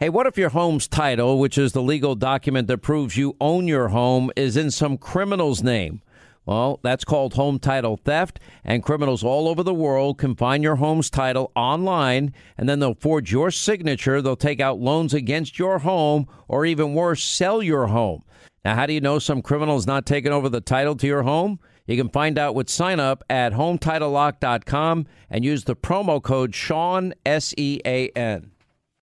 Hey, what if your home's title, which is the legal document that proves you own your home, is in some criminal's name? Well, that's called home title theft, and criminals all over the world can find your home's title online, and then they'll forge your signature. They'll take out loans against your home, or even worse, sell your home. Now, how do you know some criminal's not taking over the title to your home? You can find out with sign up at HometitleLock.com and use the promo code Sean, S E A N.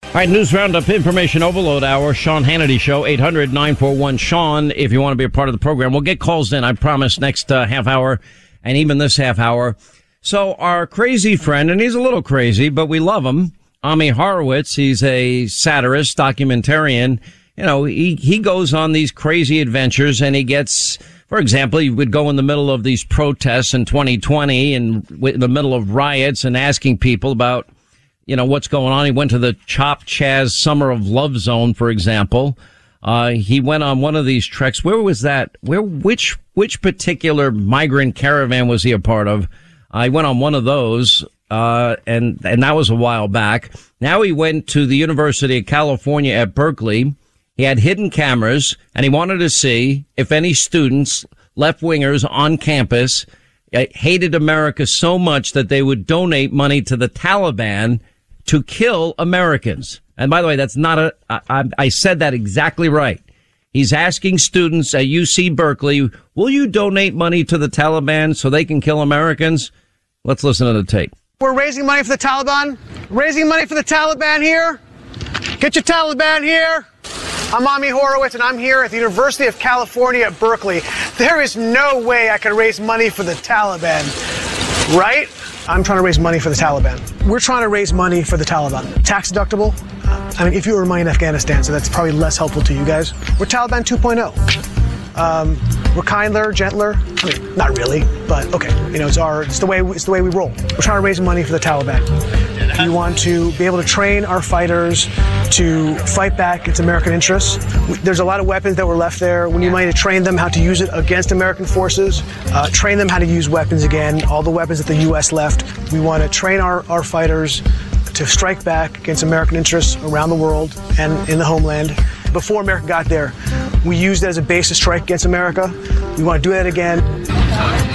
All right, news roundup, information overload hour, Sean Hannity Show, 800 941 Sean, if you want to be a part of the program. We'll get calls in, I promise, next uh, half hour and even this half hour. So, our crazy friend, and he's a little crazy, but we love him, Ami Horowitz, he's a satirist, documentarian you know, he, he goes on these crazy adventures and he gets, for example, he would go in the middle of these protests in 2020 and in the middle of riots and asking people about, you know, what's going on. He went to the Chop Chaz Summer of Love Zone, for example. Uh, he went on one of these treks. Where was that? Where, which, which particular migrant caravan was he a part of? I went on one of those, uh, and, and that was a while back. Now he went to the University of California at Berkeley he had hidden cameras and he wanted to see if any students, left wingers on campus, uh, hated America so much that they would donate money to the Taliban to kill Americans. And by the way, that's not a, I, I said that exactly right. He's asking students at UC Berkeley, will you donate money to the Taliban so they can kill Americans? Let's listen to the tape. We're raising money for the Taliban. Raising money for the Taliban here. Get your Taliban here. I'm Ami Horowitz, and I'm here at the University of California at Berkeley. There is no way I could raise money for the Taliban, right? I'm trying to raise money for the Taliban. We're trying to raise money for the Taliban. Tax deductible. I mean, if you earn money in Afghanistan, so that's probably less helpful to you guys. We're Taliban 2.0. Um, we're kinder, gentler. I mean, not really, but okay. You know, it's our, it's the way, it's the way we roll. We're trying to raise money for the Taliban. We want to be able to train our fighters to fight back its American interests. There's a lot of weapons that were left there. We need money to train them how to use it against American forces, uh, train them how to use weapons again, all the weapons that the U.S. left. We want to train our, our fighters to strike back against American interests around the world and in the homeland. Before America got there, we used it as a base to strike against America. We want to do that again.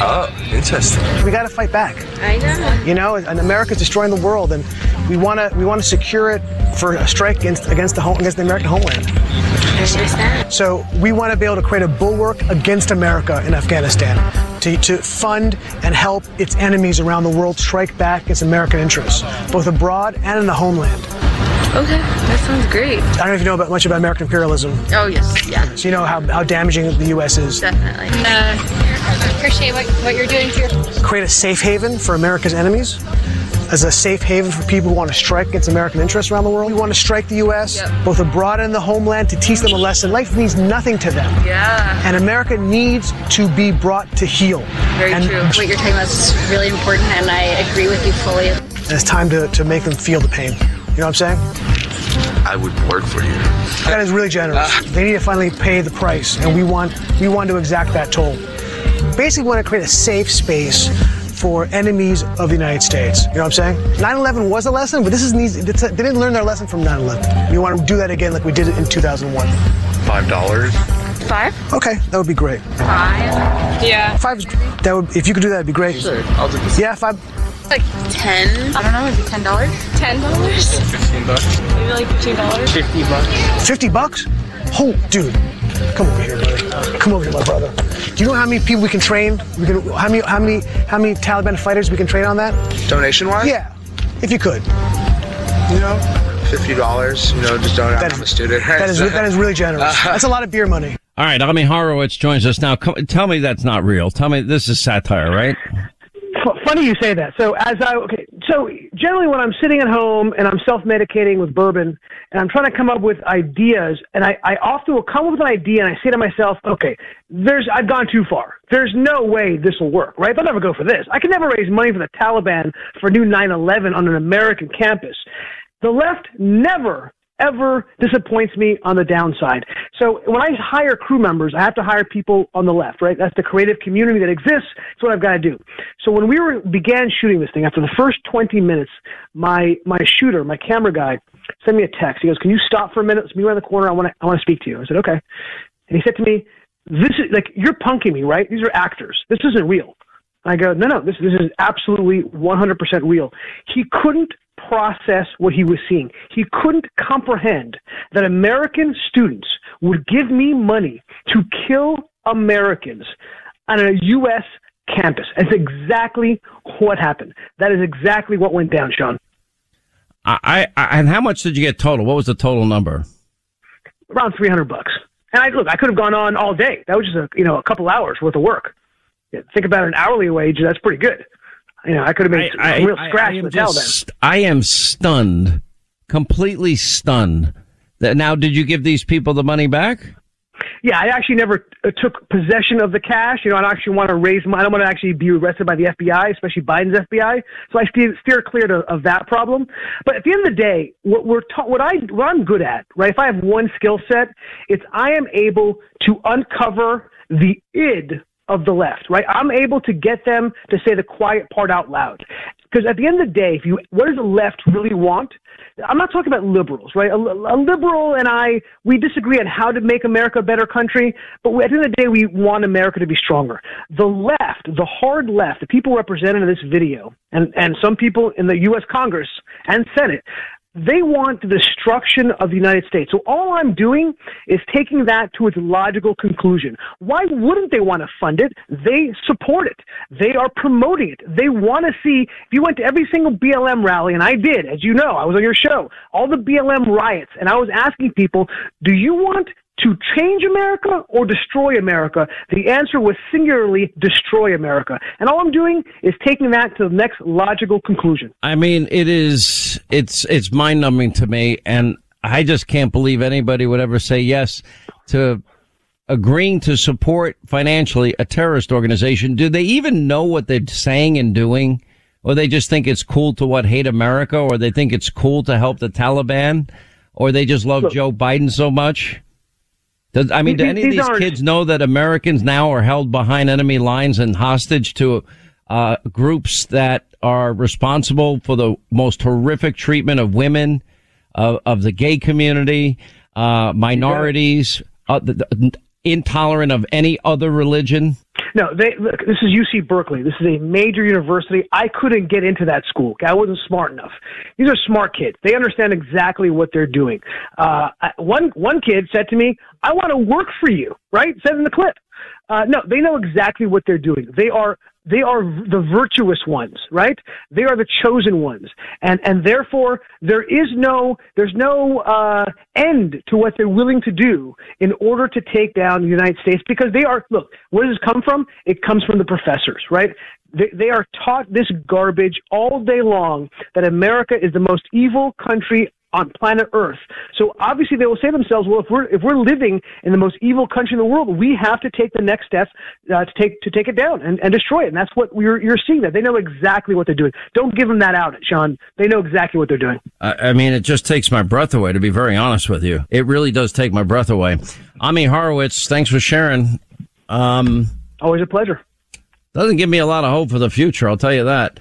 Oh, interesting. We got to fight back. I know. You know, and America's destroying the world, and we want to we want to secure it for a strike against against the home against the American homeland. I understand. So we want to be able to create a bulwark against America in Afghanistan, to, to fund and help its enemies around the world strike back against American interests, both abroad and in the homeland. Okay, that sounds great. I don't know if you know about much about American imperialism. Oh yes, yeah, So you know how, how damaging the U.S. is. definitely. Uh, appreciate what, what you're doing here. Create a safe haven for America's enemies. As a safe haven for people who want to strike against American interests around the world. We want to strike the U.S., Yep. both abroad and in the homeland, to teach them a lesson. Life means nothing to them. Yeah, And America needs to be brought to heel. Very and true. What you're talking about is really important, and I agree with you fully. And it's time to, to make them feel the pain. You know what I'm saying? I would work for you. That is really generous. Ah. They need to finally pay the price, and we want we want to exact that toll. Basically, we want to create a safe space for enemies of the United States. You know what I'm saying? 9/11 was a lesson, but this is an easy. They didn't learn their lesson from 9/11. You want to do that again, like we did it in 2001? Five dollars. Five? Okay, that would be great. Five? Yeah. Five. is- That would, if you could do that, it'd be great. Sure, I'll do this. Yeah, five. Like ten? I don't know, maybe ten dollars? Ten dollars? Fifteen bucks. Maybe like fifteen dollars? Fifty bucks. 50 bucks? Oh, dude. Come over here, buddy. Come over here, my brother. Do you know how many people we can train? We can, how many how many how many Taliban fighters we can train on that? Donation wise? Yeah. If you could. You know? Fifty dollars. You know, just donate. That I'm a student. That is that is really generous. That's a lot of beer money. All right, Ami Horowitz joins us now. Come, tell me that's not real. Tell me this is satire, right? Funny you say that. So as I okay, so generally when I'm sitting at home and I'm self-medicating with bourbon and I'm trying to come up with ideas, and I, I often will come up with an idea and I say to myself, okay, there's I've gone too far. There's no way this will work, right? They'll never go for this. I can never raise money for the Taliban for new 9/11 on an American campus. The left never ever disappoints me on the downside. So when I hire crew members, I have to hire people on the left, right? That's the creative community that exists. That's what I've got to do. So when we were began shooting this thing, after the first 20 minutes, my my shooter, my camera guy, sent me a text. He goes, "Can you stop for a minute? Let's meet around the corner. I want to I want to speak to you." I said, "Okay." And he said to me, "This is like you're punking me, right? These are actors. This isn't real." I go, no, no, this this is absolutely 100% real. He couldn't process what he was seeing. He couldn't comprehend that American students would give me money to kill Americans on a U.S. campus. That's exactly what happened. That is exactly what went down, Sean. I, I and how much did you get total? What was the total number? Around 300 bucks. And I look, I could have gone on all day. That was just a you know a couple hours worth of work. Think about an hourly wage. That's pretty good. You know, I could have made a real scratch am with the Taliban. just- I am stunned, completely stunned. That now, did you give these people the money back? Yeah, I actually never uh, took possession of the cash. You know, I don't actually want to raise money. I don't want to actually be arrested by the FBI, especially Biden's FBI. So I steer, steer clear to, of that problem. But at the end of the day, what we're ta- what I what I'm good at, right? If I have one skill set, it's I am able to uncover the id of the left, right? I'm able to get them to say the quiet part out loud. Because at the end of the day, if you what does the left really want? I'm not talking about liberals, right? A, a liberal and I, we disagree on how to make America a better country, but we, at the end of the day, we want America to be stronger. The left, the hard left, the people represented in this video, and, and some people in the U.S. Congress and Senate, they want the destruction of the United States. So all I'm doing is taking that to its logical conclusion. Why wouldn't they want to fund it? They support it. They are promoting it. They want to see, if you went to every single BLM rally, and I did, as you know, I was on your show, all the BLM riots, and I was asking people, do you want to change America or destroy America? The answer was singularly destroy America. And all I'm doing is taking that to the next logical conclusion. I mean, it is it's it's mind numbing to me, and I just can't believe anybody would ever say yes to agreeing to support financially a terrorist organization. Do they even know what they're saying and doing? Or they just think it's cool to what hate America, or they think it's cool to help the Taliban, or they just love Joe Biden so much? Does, I mean, do any of these kids know that Americans now are held behind enemy lines and hostage to uh, groups that are responsible for the most horrific treatment of women, of, of the gay community, uh, minorities, uh, the, the, intolerant of any other religion? No, they look. This is UC Berkeley. This is a major university. I couldn't get into that school. I wasn't smart enough. These are smart kids. They understand exactly what they're doing. Uh, one one kid said to me, "I want to work for you." Right? Said in the clip. Uh, no, they know exactly what they're doing. They are they are the virtuous ones, right? They are the chosen ones, and and therefore there is no there's no uh, end to what they're willing to do in order to take down the United States because they are look where does this come from? It comes from the professors, right? They, they are taught this garbage all day long that America is the most evil country on planet Earth. So obviously they will say to themselves, well, if we're if we're living in the most evil country in the world, we have to take the next step uh, to take to take it down and, and destroy it. And that's what you're you're seeing. That they know exactly what they're doing. Don't give them that out, Sean. They know exactly what they're doing. I, I mean, it just takes my breath away, to be very honest with you. It really does take my breath away. Ami Horowitz, thanks for sharing. Um, Always a pleasure. Doesn't give me a lot of hope for the future, I'll tell you that.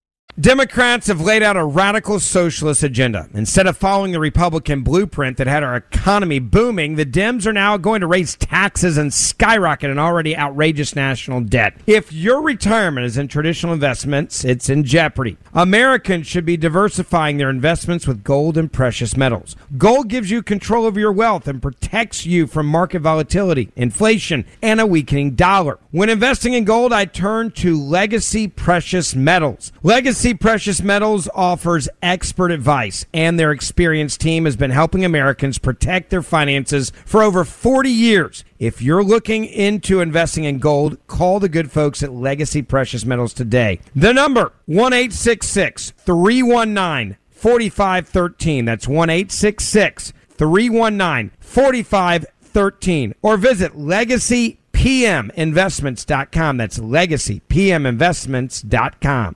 Democrats have laid out a radical socialist agenda. Instead of following the Republican blueprint that had our economy booming, the Dems are now going to raise taxes and skyrocket an already outrageous national debt. If your retirement is in traditional investments, it's in jeopardy. Americans should be diversifying their investments with gold and precious metals. Gold gives you control over your wealth and protects you from market volatility, inflation, and a weakening dollar. When investing in gold, I turn to Legacy Precious Metals. Legacy Precious Metals offers expert advice, and their experienced team has been helping Americans protect their finances for over 40 years. If you're looking into investing in gold, call the good folks at Legacy Precious Metals today. The number 1 319 4513. That's 1 319 4513. Or visit legacypminvestments.com. That's legacypminvestments.com.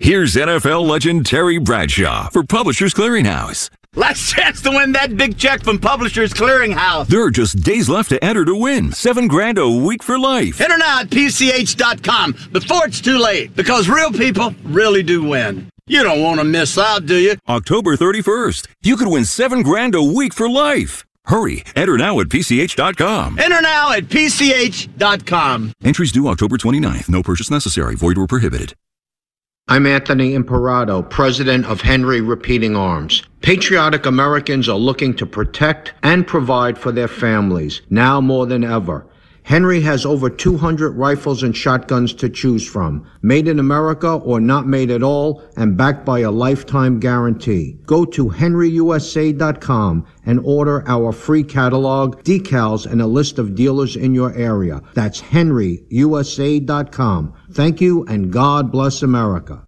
Here's NFL legend Terry Bradshaw for Publishers Clearinghouse. Last chance to win that big check from Publishers Clearinghouse. There are just days left to enter to win. Seven grand a week for life. Enter now at PCH.com before it's too late because real people really do win. You don't want to miss out, do you? October 31st. You could win seven grand a week for life. Hurry, enter now at PCH.com. Enter now at PCH.com. Entries due October 29th. No purchase necessary. Void or prohibited. I'm Anthony Imperato, president of Henry Repeating Arms. Patriotic Americans are looking to protect and provide for their families, now more than ever. Henry has over 200 rifles and shotguns to choose from, made in America or not made at all, and backed by a lifetime guarantee. Go to henryusa.com and order our free catalog, decals, and a list of dealers in your area. That's henryusa.com. Thank you and God bless America.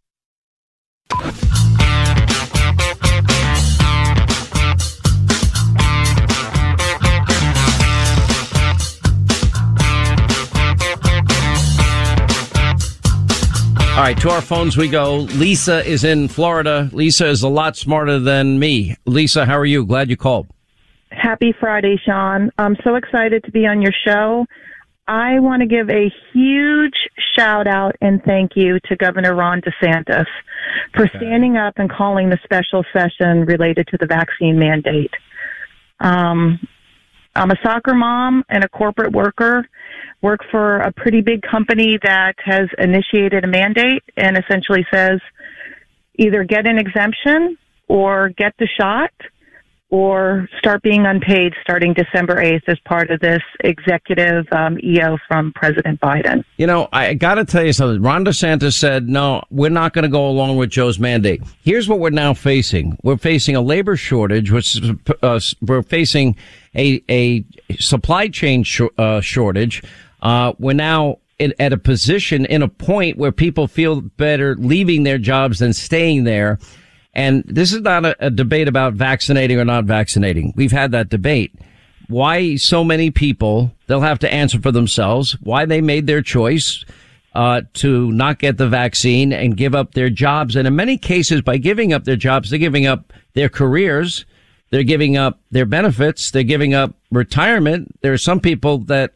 All right, to our phones we go. Lisa is in Florida. Lisa is a lot smarter than me. Lisa, how are you? Glad you called. Happy Friday, Sean. I'm so excited to be on your show. I want to give a huge shout out and thank you to Governor Ron DeSantis for standing up and calling the special session related to the vaccine mandate. Um, I'm a soccer mom and a corporate worker, work for a pretty big company that has initiated a mandate and essentially says either get an exemption or get the shot or start being unpaid starting December 8th as part of this executive um, EO from President Biden. You know, I got to tell you something. Ron DeSantis said, no, we're not going to go along with Joe's mandate. Here's what we're now facing. We're facing a labor shortage, which is, uh, we're facing a, a supply chain sh- uh, shortage. Uh, we're now in, at a position in a point where people feel better leaving their jobs than staying there. And this is not a, a, debate about vaccinating or not vaccinating. We've had that debate. Why so many people, they'll have to answer for themselves, why they made their choice, uh, to not get the vaccine and give up their jobs. And in many cases, by giving up their jobs, they're giving up their careers. They're giving up their benefits. They're giving up retirement. There are some people that,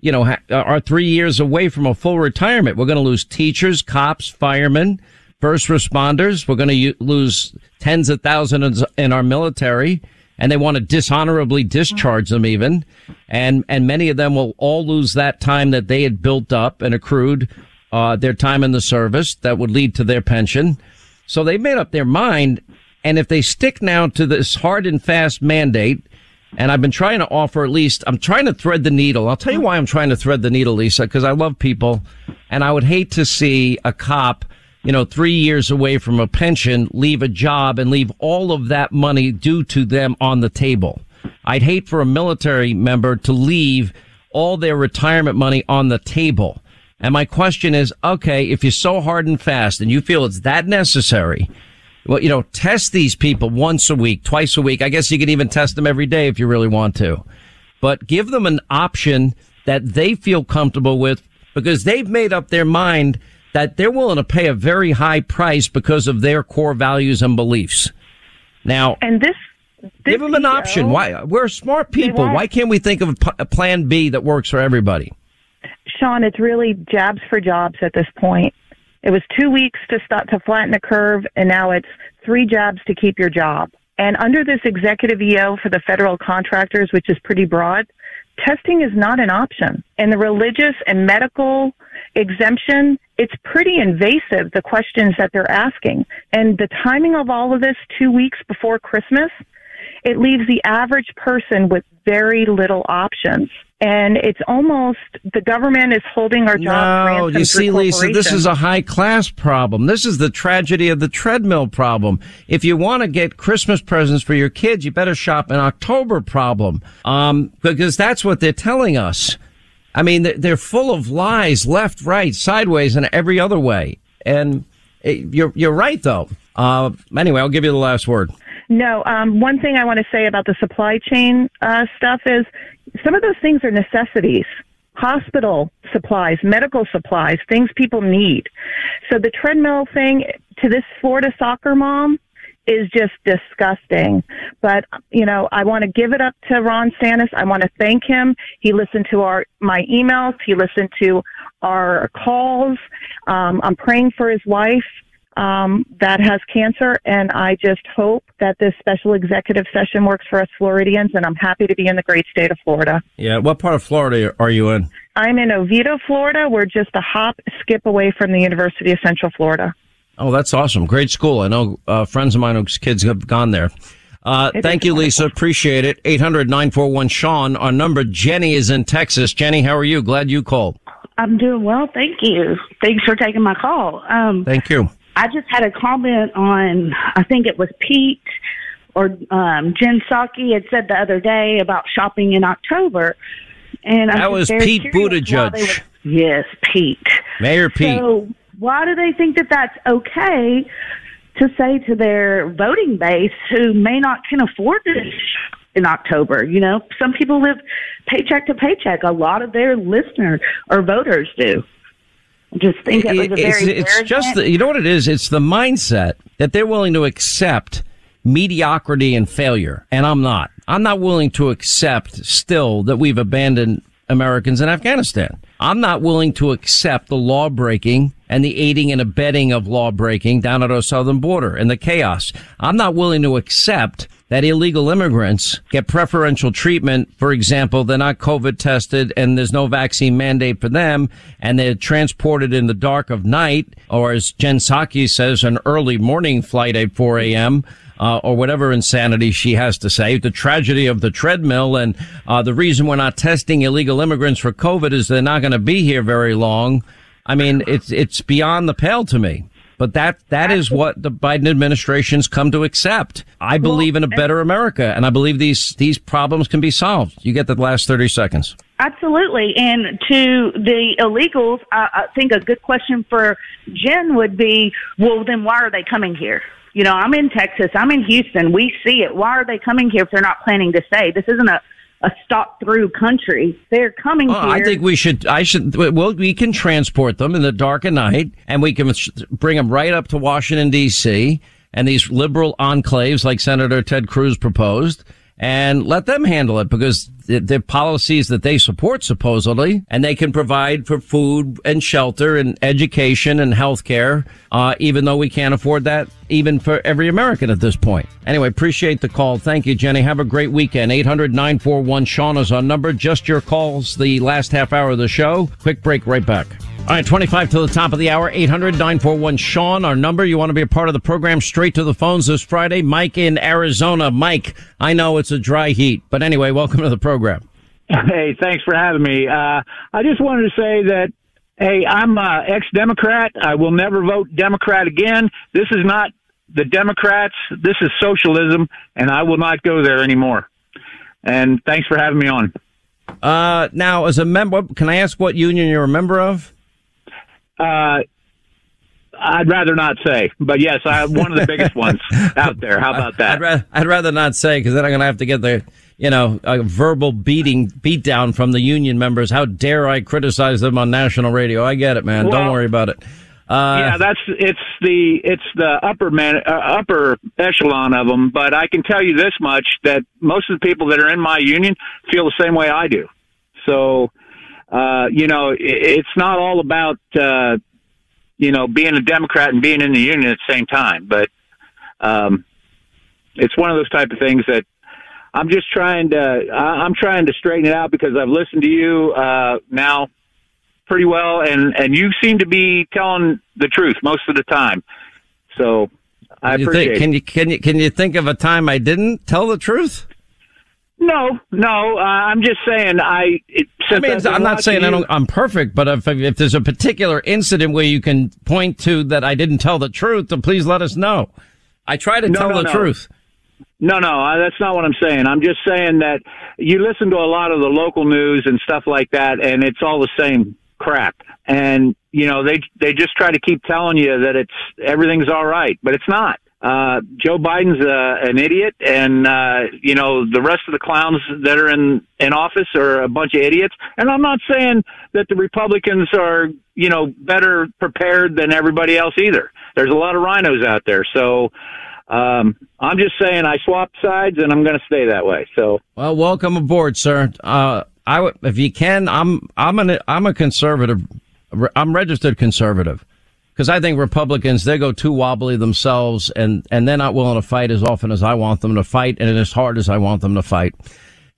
you know, ha- are three years away from a full retirement. We're going to lose teachers, cops, firemen first responders. We're going to lose tens of thousands in our military and they want to dishonorably discharge them even. And, and many of them will all lose that time that they had built up and accrued, uh, their time in the service that would lead to their pension. So they made up their mind. And if they stick now to this hard and fast mandate, and I've been trying to offer at least, I'm trying to thread the needle. I'll tell you why I'm trying to thread the needle, Lisa, because I love people and I would hate to see a cop you know, three years away from a pension, leave a job and leave all of that money due to them on the table. I'd hate for a military member to leave all their retirement money on the table. And my question is, okay, if you're so hard and fast and you feel it's that necessary, well, you know, test these people once a week, twice a week. I guess you can even test them every day if you really want to, but give them an option that they feel comfortable with because they've made up their mind that they're willing to pay a very high price because of their core values and beliefs. Now, and this, this give them an CEO, option. Why we're smart people. Why can't we think of a plan B that works for everybody? Sean, it's really jabs for jobs at this point. It was two weeks to start to flatten the curve, and now it's three jabs to keep your job. And under this executive EO for the federal contractors, which is pretty broad, testing is not an option. And the religious and medical exemption, it's pretty invasive, the questions that they're asking. And the timing of all of this two weeks before Christmas, it leaves the average person with very little options. And it's almost the government is holding our jobs. No, you see, Lisa, this is a high class problem. This is the tragedy of the treadmill problem. If you want to get Christmas presents for your kids, you better shop in October problem. Um, because that's what they're telling us. I mean, they're full of lies, left, right, sideways, and every other way. And you're you're right, though. Uh, anyway, I'll give you the last word. No, um, one thing I want to say about the supply chain uh, stuff is some of those things are necessities. Hospital supplies, medical supplies, things people need. So the treadmill thing to this Florida soccer mom, is just disgusting. But you know, I want to give it up to Ron Santis. I want to thank him. He listened to our my emails. He listened to our calls. Um, I'm praying for his wife um, that has cancer, and I just hope that this special executive session works for us Floridians. And I'm happy to be in the great state of Florida. Yeah, what part of Florida are you in? I'm in Oviedo, Florida. We're just a hop, skip away from the University of Central Florida. Oh, that's awesome. Great school. I know uh, friends of mine whose kids have gone there. Uh, thank you, Lisa. Appreciate it. 800 941 Sean. Our number, Jenny, is in Texas. Jenny, how are you? Glad you called. I'm doing well. Thank you. Thanks for taking my call. Um, thank you. I just had a comment on, I think it was Pete or um, Jen Psaki had said the other day about shopping in October. And that was Pete Buttigieg. yes, Pete. Mayor Pete. So, why do they think that that's okay to say to their voting base who may not can afford this in October? You know, some people live paycheck to paycheck. A lot of their listeners or voters do. I just think it was a very it's, it's just the, you know what it is. It's the mindset that they're willing to accept mediocrity and failure, and I'm not. I'm not willing to accept still that we've abandoned Americans in Afghanistan. I'm not willing to accept the law breaking and the aiding and abetting of law breaking down at our southern border and the chaos. I'm not willing to accept that illegal immigrants get preferential treatment. For example, they're not COVID tested and there's no vaccine mandate for them and they're transported in the dark of night or as Jen Psaki says, an early morning flight at 4 a.m. Uh, or whatever insanity she has to say. The tragedy of the treadmill and uh, the reason we're not testing illegal immigrants for COVID is they're not going to be here very long. I mean, it's it's beyond the pale to me. But that that is what the Biden administration's come to accept. I believe in a better America, and I believe these these problems can be solved. You get the last thirty seconds. Absolutely. And to the illegals, I, I think a good question for Jen would be, well, then why are they coming here? You know, I'm in Texas. I'm in Houston. We see it. Why are they coming here if they're not planning to stay? This isn't a a stop through country. They're coming Oh, here. I think we should. I should. Well, we can transport them in the dark of night, and we can bring them right up to Washington D.C. and these liberal enclaves, like Senator Ted Cruz proposed, and let them handle it because the, policies that they support supposedly, and they can provide for food and shelter and education and health care, uh, even though we can't afford that even for every American at this point. Anyway, appreciate the call. Thank you, Jenny. Have a great weekend. 800 941 Sean is our number. Just your calls the last half hour of the show. Quick break, right back. All right, 25 to the top of the hour, 800 941 Sean, our number. You want to be a part of the program straight to the phones this Friday. Mike in Arizona. Mike, I know it's a dry heat, but anyway, welcome to the program. Hey, thanks for having me. Uh, I just wanted to say that, hey, I'm uh, ex-Democrat. I will never vote Democrat again. This is not the Democrats. This is socialism, and I will not go there anymore. And thanks for having me on. Uh, now, as a member, can I ask what union you're a member of? Uh, I'd rather not say, but yes, I have one of the biggest ones out there. How about that? I'd, ra- I'd rather not say because then I'm going to have to get the, you know, a verbal beating, beat down from the union members. How dare I criticize them on national radio? I get it, man. Don't worry about it. Uh, yeah, that's it's the it's the upper man uh, upper echelon of them. But I can tell you this much: that most of the people that are in my union feel the same way I do. So, uh, you know, it, it's not all about uh, you know being a Democrat and being in the union at the same time. But um, it's one of those type of things that I'm just trying to I- I'm trying to straighten it out because I've listened to you uh, now pretty well, and and you seem to be telling the truth most of the time. So I appreciate. think, can you can you can you think of a time I didn't tell the truth? No, no. Uh, I'm just saying. I. I mean, I'm not saying I don't, I'm perfect, but if if there's a particular incident where you can point to that I didn't tell the truth, then please let us know. I try to No, tell no, the no. truth. No, no, that's not what I'm saying. I'm just saying that you listen to a lot of the local news and stuff like that, and it's all the same crap. And you know, they they just try to keep telling you that it's everything's all right, but it's not. Uh, Joe Biden's uh, an idiot, and uh, you know the rest of the clowns that are in in office are a bunch of idiots. And I'm not saying that the Republicans are you know better prepared than everybody else either. There's a lot of RINOs out there, so um, I'm just saying I swapped sides, and I'm going to stay that way. So Well, welcome aboard, sir. Uh, I would, if you can, I'm, I'm an, I'm a conservative. I'm registered conservative because I think Republicans they go too wobbly themselves, and and they're not willing to fight as often as I want them to fight, and as hard as I want them to fight.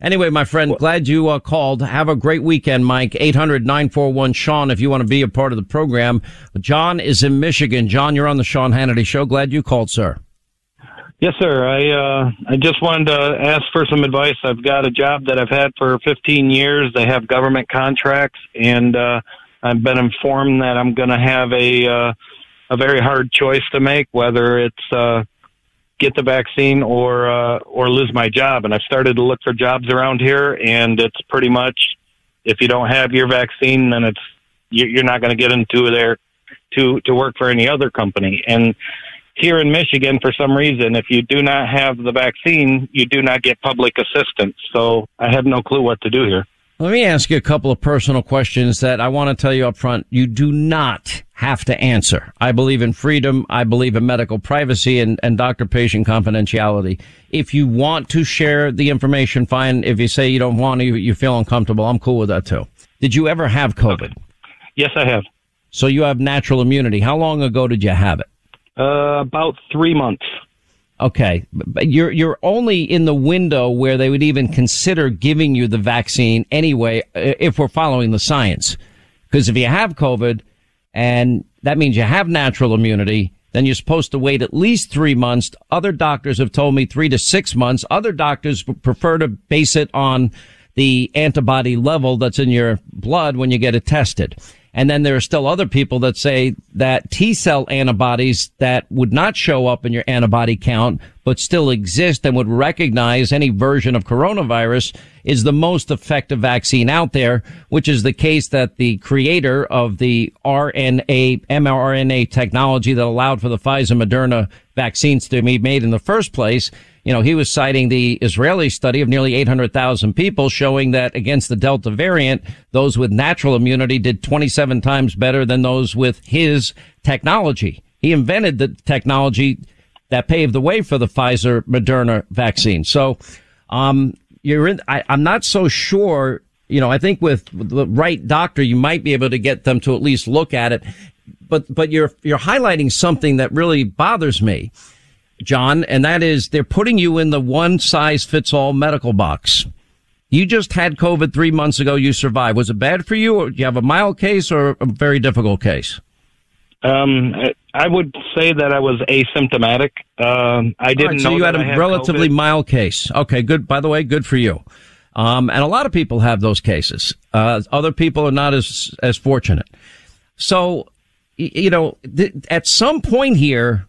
Anyway, my friend, glad you uh, called. Have a great weekend, Mike. 800-941 Sean, if you want to be a part of the program. John is in Michigan. John, you're on the Sean Hannity Show. Glad you called, sir. Yes, sir. I uh, I just wanted to ask for some advice. I've got a job that I've had for 15 years. They have government contracts, and uh, I've been informed that I'm going to have a uh, a very hard choice to make, whether it's uh, get the vaccine or uh, or lose my job. And I've started to look for jobs around here, and it's pretty much if you don't have your vaccine, then it's you- you're not going to get into there to to work for any other company. And here in Michigan, for some reason, if you do not have the vaccine, you do not get public assistance. So I have no clue what to do here. Let me ask you a couple of personal questions that I want to tell you up front. You do not have to answer. I believe in freedom. I believe in medical privacy and, and doctor patient confidentiality. If you want to share the information, fine. If you say you don't want to, you feel uncomfortable, I'm cool with that too. Did you ever have COVID? Yes, I have. So you have natural immunity. How long ago did you have it? Uh, about three months. Okay, but you're you're only in the window where they would even consider giving you the vaccine anyway, uh, if we're following the science. Because if you have COVID, and that means you have natural immunity, then you're supposed to wait at least three months. Other doctors have told me three to six months. Other doctors prefer to base it on the antibody level that's in your blood when you get it tested. And then there are still other people that say that T cell antibodies that would not show up in your antibody count, but still exist and would recognize any version of coronavirus is the most effective vaccine out there, which is the case that the creator of the RNA, mRNA technology that allowed for the Pfizer Moderna vaccines to be made in the first place you know, he was citing the Israeli study of nearly 800,000 people showing that against the Delta variant, those with natural immunity did 27 times better than those with his technology. He invented the technology that paved the way for the Pfizer Moderna vaccine. So, um, you're in, I, I'm not so sure, you know, I think with the right doctor, you might be able to get them to at least look at it. But, but you're, you're highlighting something that really bothers me John, and that is they're putting you in the one size fits all medical box. You just had COVID three months ago. You survived. Was it bad for you, or do you have a mild case or a very difficult case? Um, I would say that I was asymptomatic. Um, I didn't right, so know you had a had relatively COVID. mild case. Okay, good. By the way, good for you. Um, and a lot of people have those cases. Uh, other people are not as as fortunate. So, you know, th- at some point here,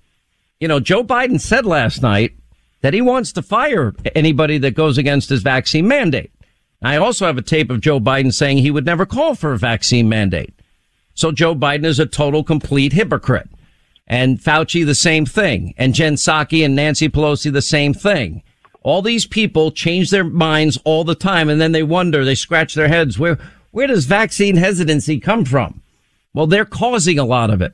you know, Joe Biden said last night that he wants to fire anybody that goes against his vaccine mandate. I also have a tape of Joe Biden saying he would never call for a vaccine mandate. So Joe Biden is a total complete hypocrite. And Fauci the same thing. And Jen Psaki and Nancy Pelosi the same thing. All these people change their minds all the time and then they wonder, they scratch their heads, where, where does vaccine hesitancy come from? Well, they're causing a lot of it.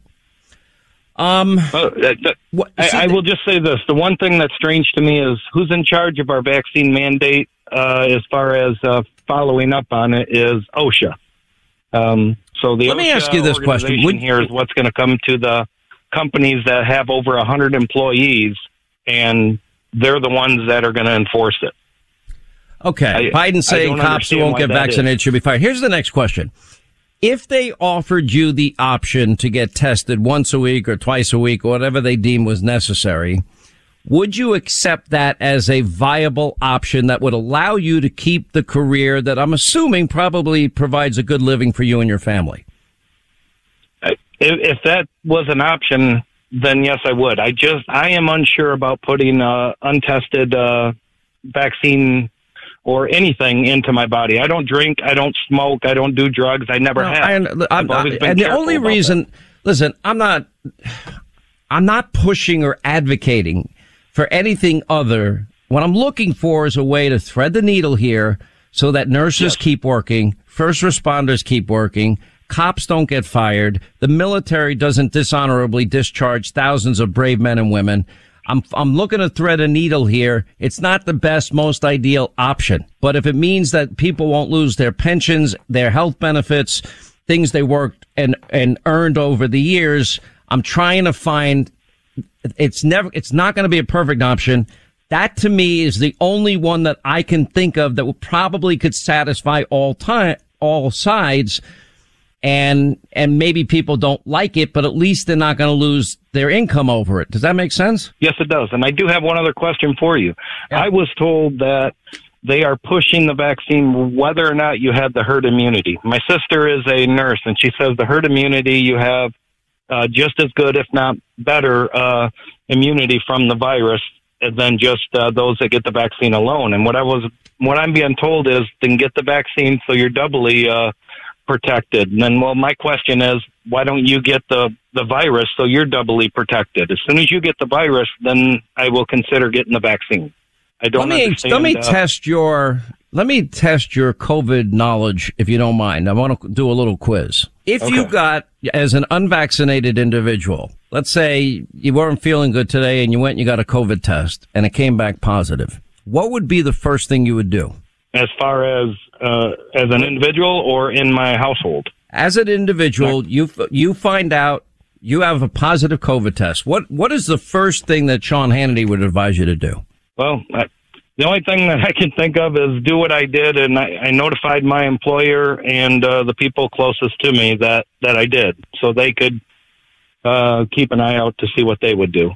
Um, Uh, that- that- I, I will just say this: the one thing that's strange to me is who's in charge of our vaccine mandate, uh, as far as uh, following up on it, is OSHA. Um, so the Let me ask you this question. Would- here is what's going to come to the companies that have over hundred employees, and they're the ones that are going to enforce it. Okay. I- Biden saying cops who won't get vaccinated is. should be fired. Here's the next question. If they offered you the option to get tested once a week or twice a week or whatever they deem was necessary, would you accept that as a viable option that would allow you to keep the career that I'm assuming probably provides a good living for you and your family? If, if that was an option, then yes, I would. I just I am unsure about putting uh, untested uh, vaccine or anything into my body. I don't drink. I don't smoke. I don't do drugs. I never No, have. I, always been and the only reason, listen, I'm not, I'm not pushing or advocating for anything other. What I'm looking for is a way to thread the needle here so that nurses keep working, first responders keep working, cops don't get fired, the military doesn't dishonorably discharge thousands of brave men and women. I'm, I'm looking to thread a needle here. It's not the best, most ideal option, but if it means that people won't lose their pensions, their health benefits, things they worked and, and earned over the years, I'm trying to find it's never it's not going to be a perfect option that to me is the only one that i can think of that will probably could satisfy all time all sides and and maybe people don't like it but at least they're not going to lose their income over it does that make sense Yes, it does. And I do have one other question for you. I was told that they are pushing the vaccine whether or not you have the herd immunity. My sister is a nurse, and she says the herd immunity you have uh, just as good, if not better, uh, immunity from the virus than just uh, those that get the vaccine alone. And what I was, what I'm being told is, then get the vaccine so you're doubly uh, protected. And then, well, my question is, why don't you get the the virus so you're doubly protected? As soon as you get the virus, then I will consider getting the vaccine. I don't let me let me uh, test your let me test your COVID knowledge, if you don't mind. I want to do a little quiz. If you got, as an unvaccinated individual, let's say you weren't feeling good today and you went and you got a COVID test and it came back positive, what would be the first thing you would do? As far as uh, as an individual or in my household? As an individual, you you find out you have a positive COVID test. What what is the first thing that Sean Hannity would advise you to do? Well, I, the only thing that I can think of is do what I did, and I, I notified my employer and uh, the people closest to me that that I did, so they could uh, keep an eye out to see what they would do.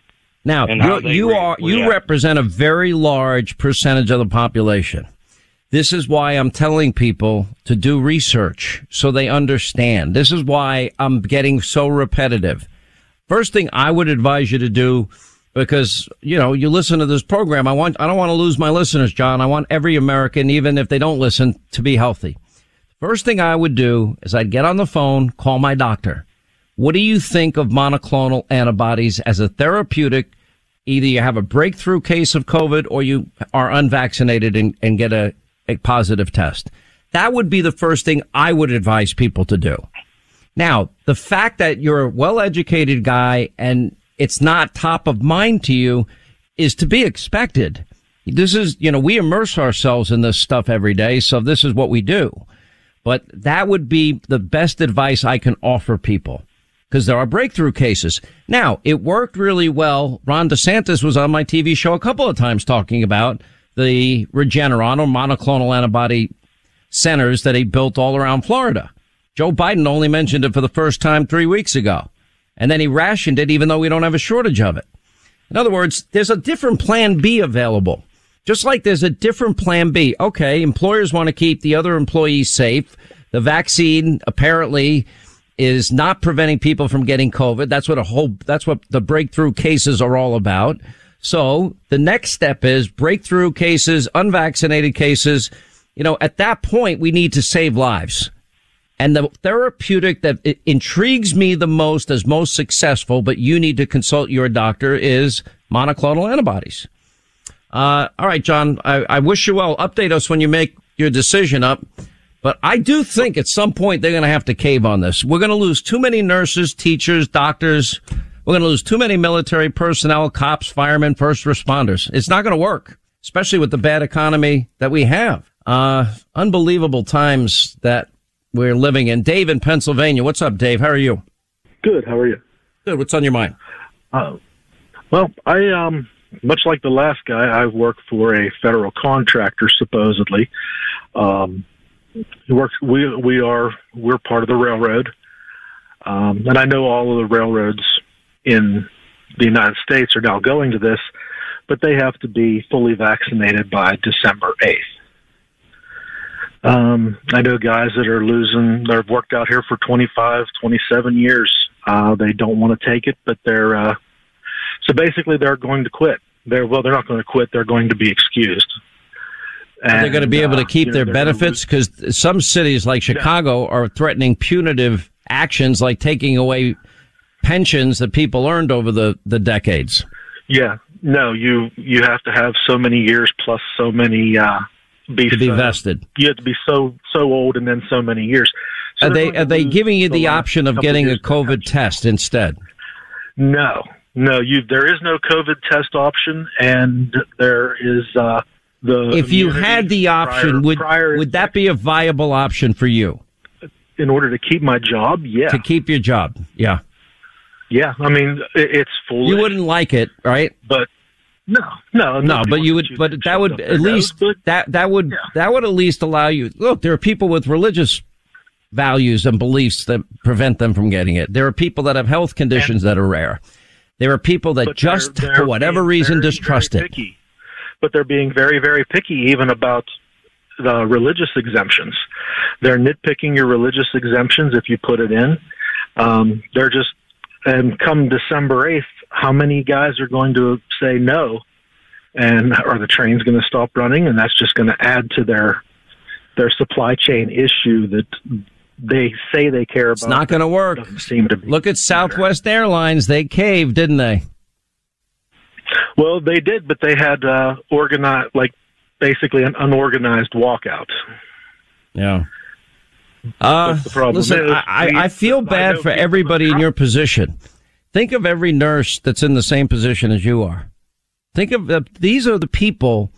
Now, you re- are you react. represent a very large percentage of the population. This is why I'm telling people to do research so they understand. This is why I'm getting so repetitive. First thing I would advise you to do because, you know, you listen to this program. I want, I don't want to lose my listeners, John. I want every American, even if they don't listen, to be healthy. First thing I would do is I'd get on the phone, call my doctor. What do you think of monoclonal antibodies as a therapeutic? Either you have a breakthrough case of COVID or you are unvaccinated and, and get a, a positive test. That would be the first thing I would advise people to do. Now, the fact that you're a well educated guy and it's not top of mind to you is to be expected. This is, you know, we immerse ourselves in this stuff every day. So this is what we do. But that would be the best advice I can offer people because there are breakthrough cases. Now, it worked really well. Ron DeSantis was on my TV show a couple of times talking about the Regeneron or monoclonal antibody centers that he built all around Florida. Joe Biden only mentioned it for the first time three weeks ago. And then he rationed it even though we don't have a shortage of it. In other words, there's a different plan B available. Just like there's a different plan B. Okay, employers want to keep the other employees safe. The vaccine apparently is not preventing people from getting COVID. That's what a whole, that's what the breakthrough cases are all about. So the next step is breakthrough cases, unvaccinated cases. You know, at that point, we need to save lives. And the therapeutic that intrigues me the most as most successful, but you need to consult your doctor is monoclonal antibodies. Uh, all right, John, I, I wish you well. Update us when you make your decision up. But I do think at some point they're going to have to cave on this. We're going to lose too many nurses, teachers, doctors. We're going to lose too many military personnel, cops, firemen, first responders. It's not going to work, especially with the bad economy that we have. Uh, unbelievable times that we're living in. Dave in Pennsylvania. What's up, Dave? How are you? Good. How are you? Good. What's on your mind? Uh, well, I um, much like the last guy, I work for a federal contractor, supposedly. Um, works. We we are we're part of the railroad, um, and I know all of the railroads in the United States are now going to this, but they have to be fully vaccinated by December eighth. Um, I know guys that are losing. They've worked out here for 25, 27 years. Uh, they don't want to take it, but they're uh, so basically they're going to quit. They're well, they're not going to quit. They're going to be excused. Are they going to be able to uh, keep you know, their benefits? Because some cities like Chicago are threatening punitive actions like taking away pensions that people earned over the, the decades. Yeah, no, you you have to have so many years plus so many uh, be To be so- vested. You have to be so so old and then so many years. So Are they are they giving you the the option of getting a. COVID test instead? No, no, you there is no COVID test option, and there is uh, the If you had the option, prior- would prior would that be a viable option for you in order to keep my job? Yeah, to keep your job? Yeah, yeah. I mean, it's full. you wouldn't like it, right? but no, no, No, but you would, to but that would at least but- that that would that would at least allow you. Look, there are people with religious values and beliefs that prevent them from getting it. There are people that have health conditions that are rare. There are people that just, they're- for they're whatever reason, very, distrust very it. picky. But they're being very, very picky even about the religious exemptions. They're nitpicking your religious exemptions if you put it in. Um, they're just, and come December 8th, how many guys are going to say no? And are the trains going to stop running? And that's just going to add to their their supply chain issue that they say they care about. It's not going to work. Seem to be. Look at Southwest Airlines; they caved, didn't they? Well, they did, but they had uh, organized like basically an unorganized walkout. Yeah. Uh, That's the problem. Listen, I, I, feel bad for everybody in your position. Think of every nurse that's in the same position as you are. Think of the, these are the people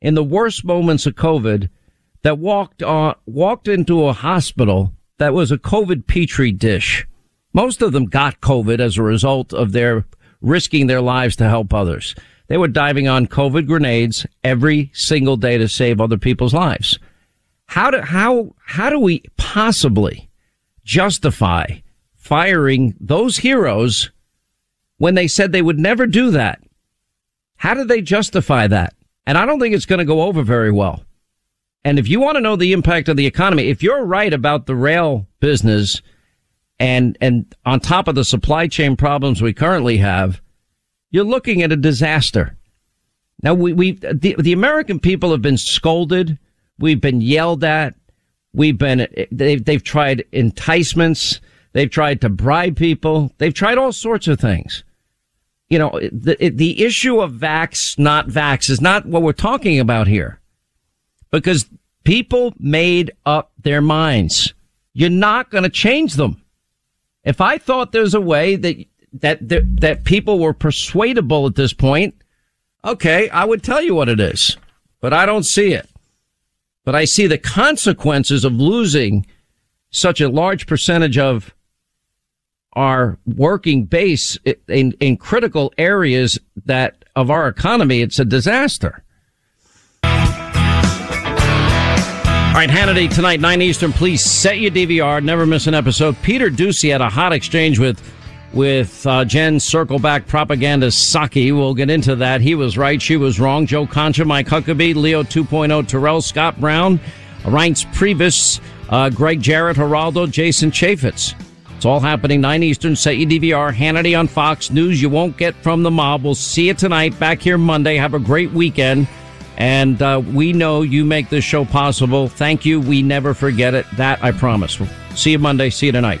in the worst moments of COVID that walked on walked into a hospital that was a COVID petri dish. Most of them got COVID as a result of their risking their lives to help others. They were diving on COVID grenades every single day to save other people's lives. How do how how do we possibly justify firing those heroes when they said they would never do that? How did they justify that? And I don't think it's going to go over very well. And if you want to know the impact of the economy, if you're right about the rail business and and on top of the supply chain problems we currently have, you're looking at a disaster. Now we we the, the American people have been scolded, we've been yelled at, we've been they've they've tried enticements, they've tried to bribe people, they've tried all sorts of things. You know, the the issue of vax not vax is not what we're talking about here. Because people made up their minds. You're not going to change them. If I thought there's a way that that that, that people were persuadable at this point, okay, I would tell you what it is. But I don't see it. But I see the consequences of losing such a large percentage of our working base in, in critical areas that of our economy. It's a disaster. All right, Hannity tonight, 9 Eastern. Please set your DVR. Never miss an episode. Peter Doocy had a hot exchange with with uh, Jen Circleback propaganda Psaki. We'll get into that. He was right. She was wrong. Joe Concha, Mike Huckabee, Leo 2.0, Terrell, Scott Brown, Reince Priebus, uh, Gregg Jarrett, Geraldo, Jason Chaffetz. It's all happening 9 Eastern. Set your DVR. Hannity on Fox News. You won't get from the mob. We'll see you tonight. Back here Monday. Have a great weekend. And uh, we know you make this show possible. Thank you. We never forget it. That I promise. See you Monday. See you tonight.